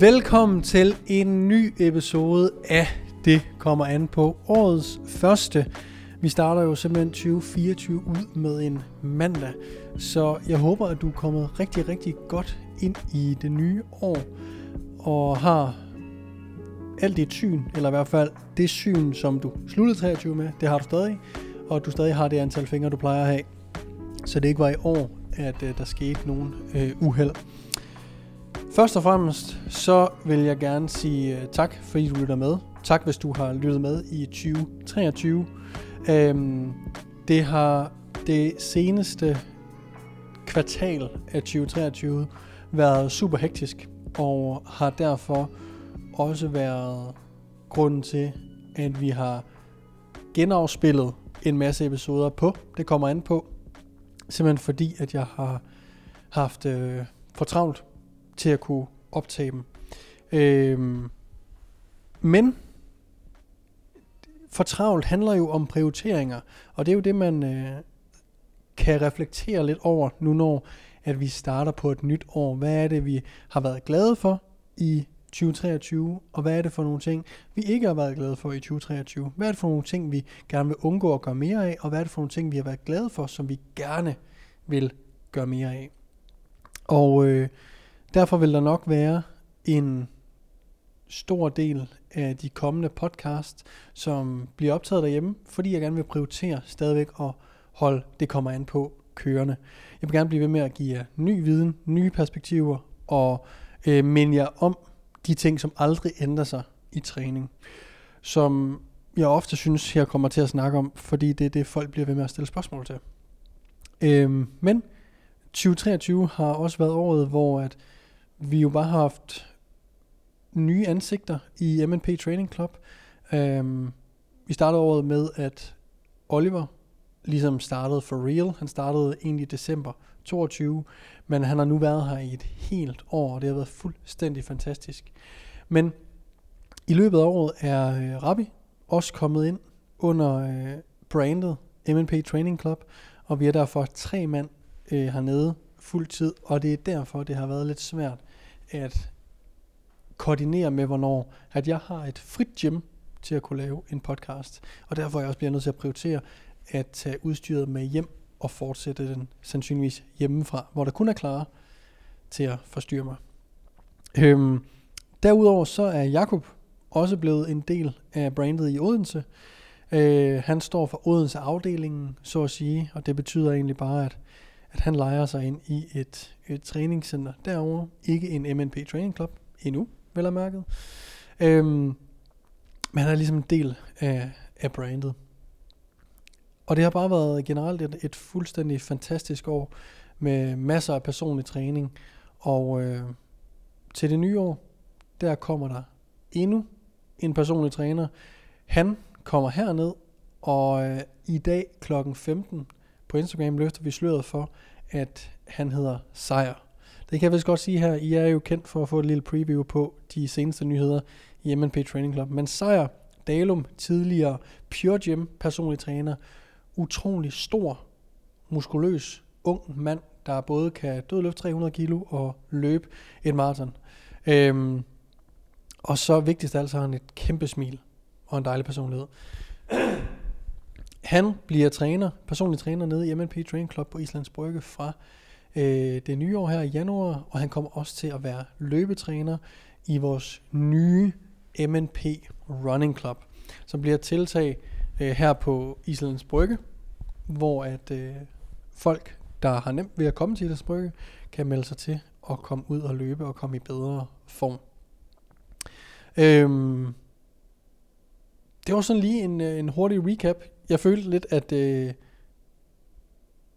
Velkommen til en ny episode af Det kommer an på årets første. Vi starter jo simpelthen 2024 ud med en mandag, så jeg håber, at du er kommet rigtig, rigtig godt ind i det nye år og har alt dit syn, eller i hvert fald det syn, som du sluttede 23 med, det har du stadig, og du stadig har det antal fingre, du plejer at have. Så det ikke var i år, at øh, der skete nogen uh, uheld. Først og fremmest, så vil jeg gerne sige uh, tak, fordi du lytter med. Tak, hvis du har lyttet med i 2023. Øhm, det har det seneste kvartal af 2023 været super hektisk, og har derfor også været grunden til, at vi har genafspillet en masse episoder på. Det kommer an på. Simpelthen fordi, at jeg har haft øh, for travlt til at kunne optage dem. Øhm, men for travlt handler jo om prioriteringer, og det er jo det, man øh, kan reflektere lidt over nu, når at vi starter på et nyt år. Hvad er det, vi har været glade for i 2023, og hvad er det for nogle ting, vi ikke har været glade for i 2023? Hvad er det for nogle ting, vi gerne vil undgå at gøre mere af, og hvad er det for nogle ting, vi har været glade for, som vi gerne vil gøre mere af? Og øh, derfor vil der nok være en stor del af de kommende podcast, som bliver optaget derhjemme, fordi jeg gerne vil prioritere stadigvæk at holde det kommer an på kørende. Jeg vil gerne blive ved med at give jer ny viden, nye perspektiver og øh, minde jer om de ting, som aldrig ændrer sig i træning. Som jeg ofte synes, jeg kommer til at snakke om, fordi det er det, folk bliver ved med at stille spørgsmål til. Øhm, men 2023 har også været året, hvor at vi jo bare har haft nye ansigter i MNP Training Club. Øhm, vi startede året med, at Oliver ligesom startede for real. Han startede egentlig i december 22, men han har nu været her i et helt år, og det har været fuldstændig fantastisk. Men i løbet af året er øh, Rabbi også kommet ind under øh, brandet MNP Training Club, og vi er derfor tre mand øh, hernede fuld tid, og det er derfor, det har været lidt svært at koordinere med, hvornår at jeg har et frit gym til at kunne lave en podcast. Og derfor er jeg også bliver nødt til at prioritere at tage udstyret med hjem og fortsætte den sandsynligvis hjemmefra, hvor der kun er klar til at forstyrre mig. Øhm, derudover så er Jakob også blevet en del af brandet i Odense. Øh, han står for Odense afdelingen, så at sige, og det betyder egentlig bare, at, at han leger sig ind i et, et træningscenter derovre. Ikke en MNP Training Club endnu, vel at mærket. Øhm, men han er ligesom en del af, af brandet. Og det har bare været generelt et, et fuldstændig fantastisk år med masser af personlig træning. Og øh, til det nye år, der kommer der endnu en personlig træner. Han kommer herned, og øh, i dag kl. 15 på Instagram løfter vi sløret for, at han hedder Sejr. Det kan jeg vist godt sige her. I er jo kendt for at få et lille preview på de seneste nyheder i MNP Training Club. Men Sejr Dalum, tidligere Pure Gym personlig træner, utrolig stor, muskuløs, ung mand, der både kan dødløfte 300 kilo og løbe et maraton. Øhm, og så vigtigst af alt, så har han et kæmpe smil og en dejlig personlighed. Han bliver træner, personlig træner nede i MNP Train Club på Islands Brygge fra øh, det nye år her i januar, og han kommer også til at være løbetræner i vores nye MNP Running Club, som bliver tiltag øh, her på Islands Brygge, hvor at øh, folk, der har nemt ved at komme til Islands Brygge, kan melde sig til at komme ud og løbe og komme i bedre form. Øhm, det var sådan lige en, øh, en hurtig recap. Jeg følte lidt, at øh,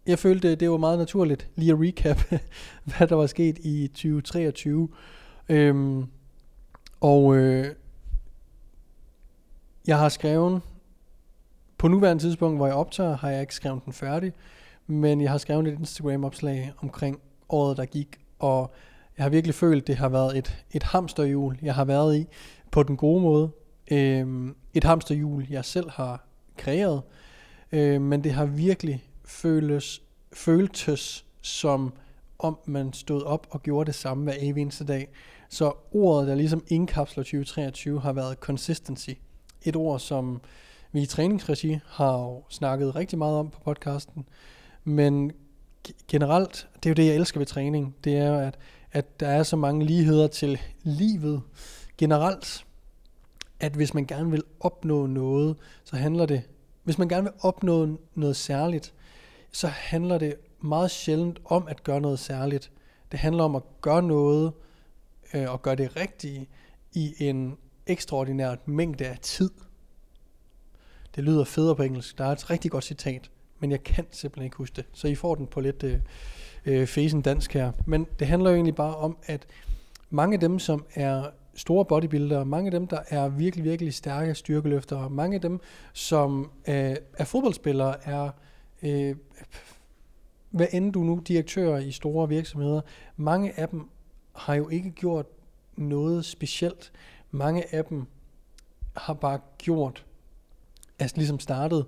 jeg følte, det var meget naturligt lige at recap, hvad der var sket i 2023. Øhm, og øh, jeg har skrevet på nuværende tidspunkt, hvor jeg optager, har jeg ikke skrevet den færdig, men jeg har skrevet et Instagram-opslag omkring året, der gik, og jeg har virkelig følt, det har været et, et hamsterhjul, jeg har været i på den gode måde. Øhm, et hamsterhjul, jeg selv har kreeret, øh, men det har virkelig føles, føltes som om man stod op og gjorde det samme hver evig eneste dag. Så ordet, der ligesom indkapsler 2023, har været consistency. Et ord, som vi i træningsregi har jo snakket rigtig meget om på podcasten. Men generelt, det er jo det, jeg elsker ved træning, det er jo, at, at der er så mange ligheder til livet generelt, at hvis man gerne vil opnå noget, så handler det, hvis man gerne vil opnå noget særligt, så handler det meget sjældent om at gøre noget særligt. Det handler om at gøre noget øh, og gøre det rigtige i en ekstraordinært mængde af tid. Det lyder federe på engelsk. Der er et rigtig godt citat, men jeg kan simpelthen ikke huske det. Så I får den på lidt øh, øh fesen dansk her. Men det handler jo egentlig bare om, at mange af dem, som er store bodybuildere, mange af dem, der er virkelig, virkelig stærke styrkeløftere, mange af dem, som øh, er fodboldspillere, er, øh, hvad end du nu, direktører i store virksomheder, mange af dem har jo ikke gjort noget specielt. Mange af dem har bare gjort, altså ligesom startet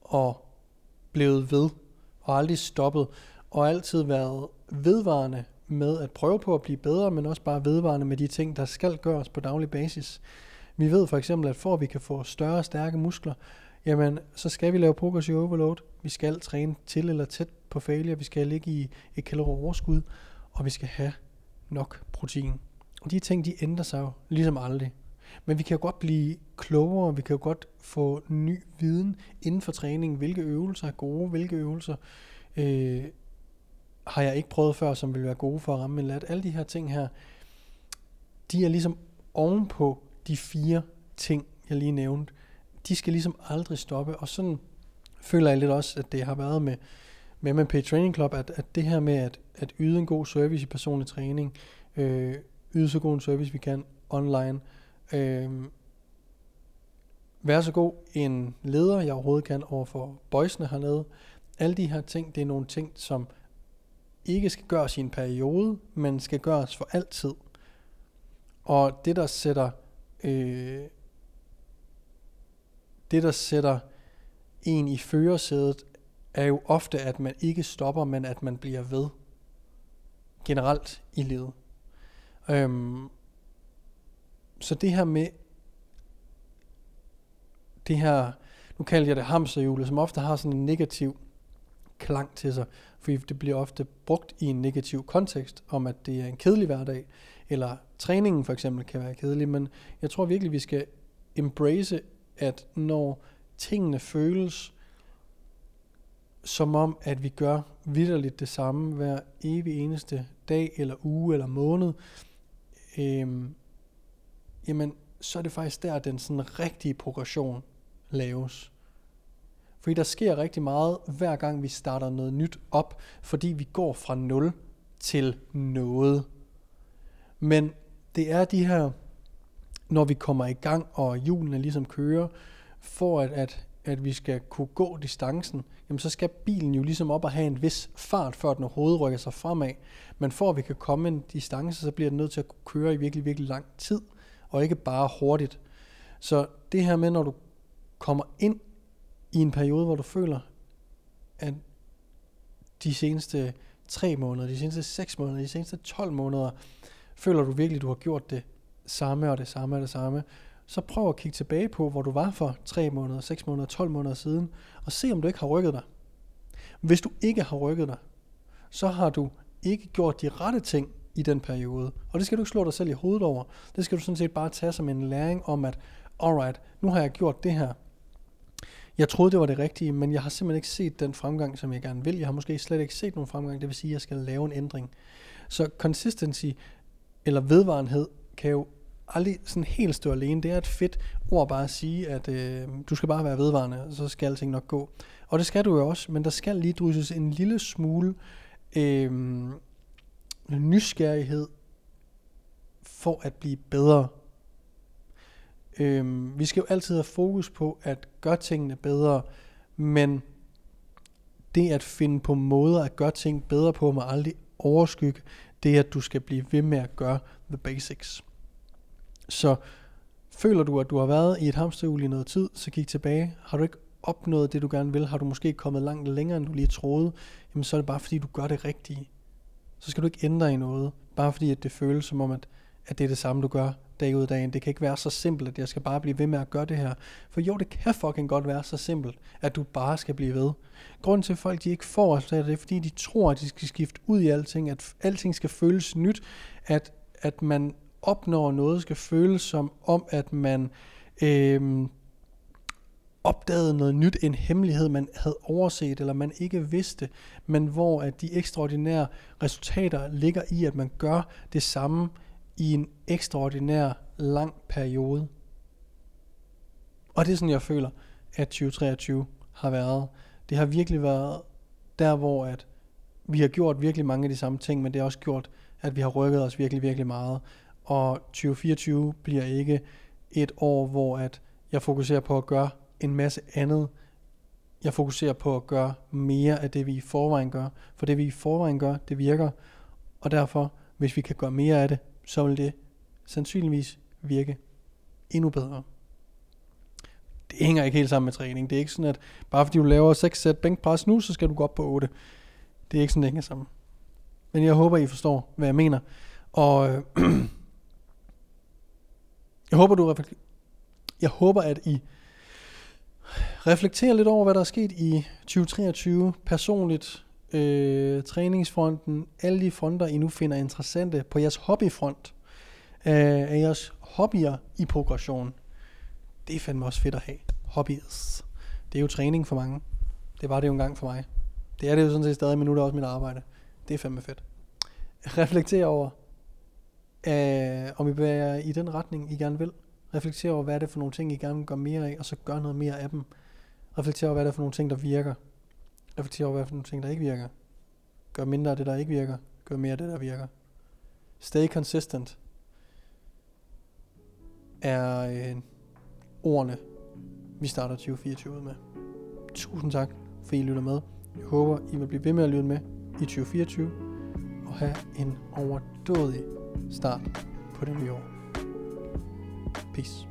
og blevet ved, og aldrig stoppet, og altid været vedvarende med at prøve på at blive bedre, men også bare vedvarende med de ting, der skal gøres på daglig basis. Vi ved for eksempel, at for at vi kan få større og stærke muskler, jamen så skal vi lave progressiv overload. Vi skal træne til eller tæt på failure. Vi skal ligge i et kalorieoverskud, og vi skal have nok protein. Og de ting, de ændrer sig jo ligesom aldrig. Men vi kan jo godt blive klogere, vi kan jo godt få ny viden inden for træning, hvilke øvelser er gode, hvilke øvelser øh, har jeg ikke prøvet før, som vil være gode for at ramme en lat. Alle de her ting her, de er ligesom ovenpå de fire ting, jeg lige nævnte. De skal ligesom aldrig stoppe, og sådan føler jeg lidt også, at det har været med, med MMP Training Club, at, at det her med at, at yde en god service i personlig træning, øh, yde så god en service vi kan online, øh, være så god en leder, jeg overhovedet kan over for boysene hernede. Alle de her ting, det er nogle ting, som ikke skal gøres i en periode, men skal gøres for altid. Og det der sætter øh, det der sætter en i førersædet er jo ofte at man ikke stopper, men at man bliver ved generelt i livet. Øhm, så det her med det her, nu kalder jeg det hamsterhjulet, som ofte har sådan en negativ klang til sig, fordi det bliver ofte brugt i en negativ kontekst, om at det er en kedelig hverdag, eller træningen for eksempel kan være kedelig, men jeg tror virkelig, vi skal embrace, at når tingene føles som om, at vi gør vidderligt det samme hver evig eneste dag, eller uge, eller måned, øhm, jamen, så er det faktisk der, den sådan rigtige progression laves. Fordi der sker rigtig meget, hver gang vi starter noget nyt op, fordi vi går fra 0 til noget. Men det er de her, når vi kommer i gang, og hjulene ligesom kører, for at, at, at vi skal kunne gå distancen, jamen så skal bilen jo ligesom op og have en vis fart, før den overhovedet rykker sig fremad. Men for at vi kan komme en distance, så bliver den nødt til at kunne køre i virkelig, virkelig lang tid, og ikke bare hurtigt. Så det her med, når du kommer ind i en periode, hvor du føler, at de seneste 3 måneder, de seneste 6 måneder, de seneste 12 måneder, føler du virkelig, at du har gjort det samme og det samme og det samme, så prøv at kigge tilbage på, hvor du var for 3 måneder, 6 måneder, 12 måneder siden, og se om du ikke har rykket dig. Hvis du ikke har rykket dig, så har du ikke gjort de rette ting i den periode. Og det skal du ikke slå dig selv i hovedet over. Det skal du sådan set bare tage som en læring om, at alright, nu har jeg gjort det her. Jeg troede, det var det rigtige, men jeg har simpelthen ikke set den fremgang, som jeg gerne vil. Jeg har måske slet ikke set nogen fremgang, det vil sige, at jeg skal lave en ændring. Så consistency, eller vedvarenhed, kan jo aldrig sådan helt stå alene. Det er et fedt ord bare at sige, at øh, du skal bare være vedvarende, og så skal alting nok gå. Og det skal du jo også, men der skal lige drysses en lille smule øh, nysgerrighed for at blive bedre. Øhm, vi skal jo altid have fokus på at gøre tingene bedre, men det at finde på måder at gøre ting bedre på, må aldrig overskygge det, at du skal blive ved med at gøre the basics. Så føler du, at du har været i et hamsterhjul i noget tid, så kig tilbage. Har du ikke opnået det, du gerne vil, har du måske kommet langt længere, end du lige troede, jamen så er det bare fordi, du gør det rigtige. Så skal du ikke ændre i noget, bare fordi at det føles som om, at, at det er det samme, du gør dag ud af dagen. Det kan ikke være så simpelt, at jeg skal bare blive ved med at gøre det her. For jo, det kan fucking godt være så simpelt, at du bare skal blive ved. Grunden til, at folk de ikke får resultater, det er, fordi de tror, at de skal skifte ud i alting, at alting skal føles nyt, at, at man opnår noget, skal føles som om, at man øh, opdagede noget nyt, en hemmelighed, man havde overset, eller man ikke vidste, men hvor at de ekstraordinære resultater ligger i, at man gør det samme i en ekstraordinær lang periode. Og det er sådan, jeg føler, at 2023 har været. Det har virkelig været der, hvor at vi har gjort virkelig mange af de samme ting, men det har også gjort, at vi har rykket os virkelig, virkelig meget. Og 2024 bliver ikke et år, hvor at jeg fokuserer på at gøre en masse andet. Jeg fokuserer på at gøre mere af det, vi i forvejen gør. For det, vi i forvejen gør, det virker. Og derfor, hvis vi kan gøre mere af det, så vil det sandsynligvis virke endnu bedre. Det hænger ikke helt sammen med træning. Det er ikke sådan, at bare fordi du laver 6 sæt bænkpres nu, så skal du gå op på 8. Det er ikke sådan, det hænger sammen. Men jeg håber, I forstår, hvad jeg mener. Og øh, jeg håber, du jeg håber, at I reflekterer lidt over, hvad der er sket i 2023 personligt, øh, træningsfronten, alle de fronter, I nu finder interessante på jeres hobbyfront, øh, af jeres hobbyer i progression. Det er fandme også fedt at have. Hobbies. Det er jo træning for mange. Det var det jo engang for mig. Det er det jo sådan set stadig, men nu er det også mit arbejde. Det er fandme fedt. Reflekter over, øh, om I bevæger i den retning, I gerne vil. Reflekter over, hvad er det for nogle ting, I gerne vil gøre mere af, og så gør noget mere af dem. Reflekter over, hvad er det for nogle ting, der virker reflektere over, hvad for nogle ting, der ikke virker. Gør mindre af det, der ikke virker. Gør mere af det, der virker. Stay consistent er øh, ordene, vi starter 2024 med. Tusind tak, for I lytter med. Jeg håber, I vil blive ved med at lytte med i 2024 og have en overdådig start på det nye år. Peace.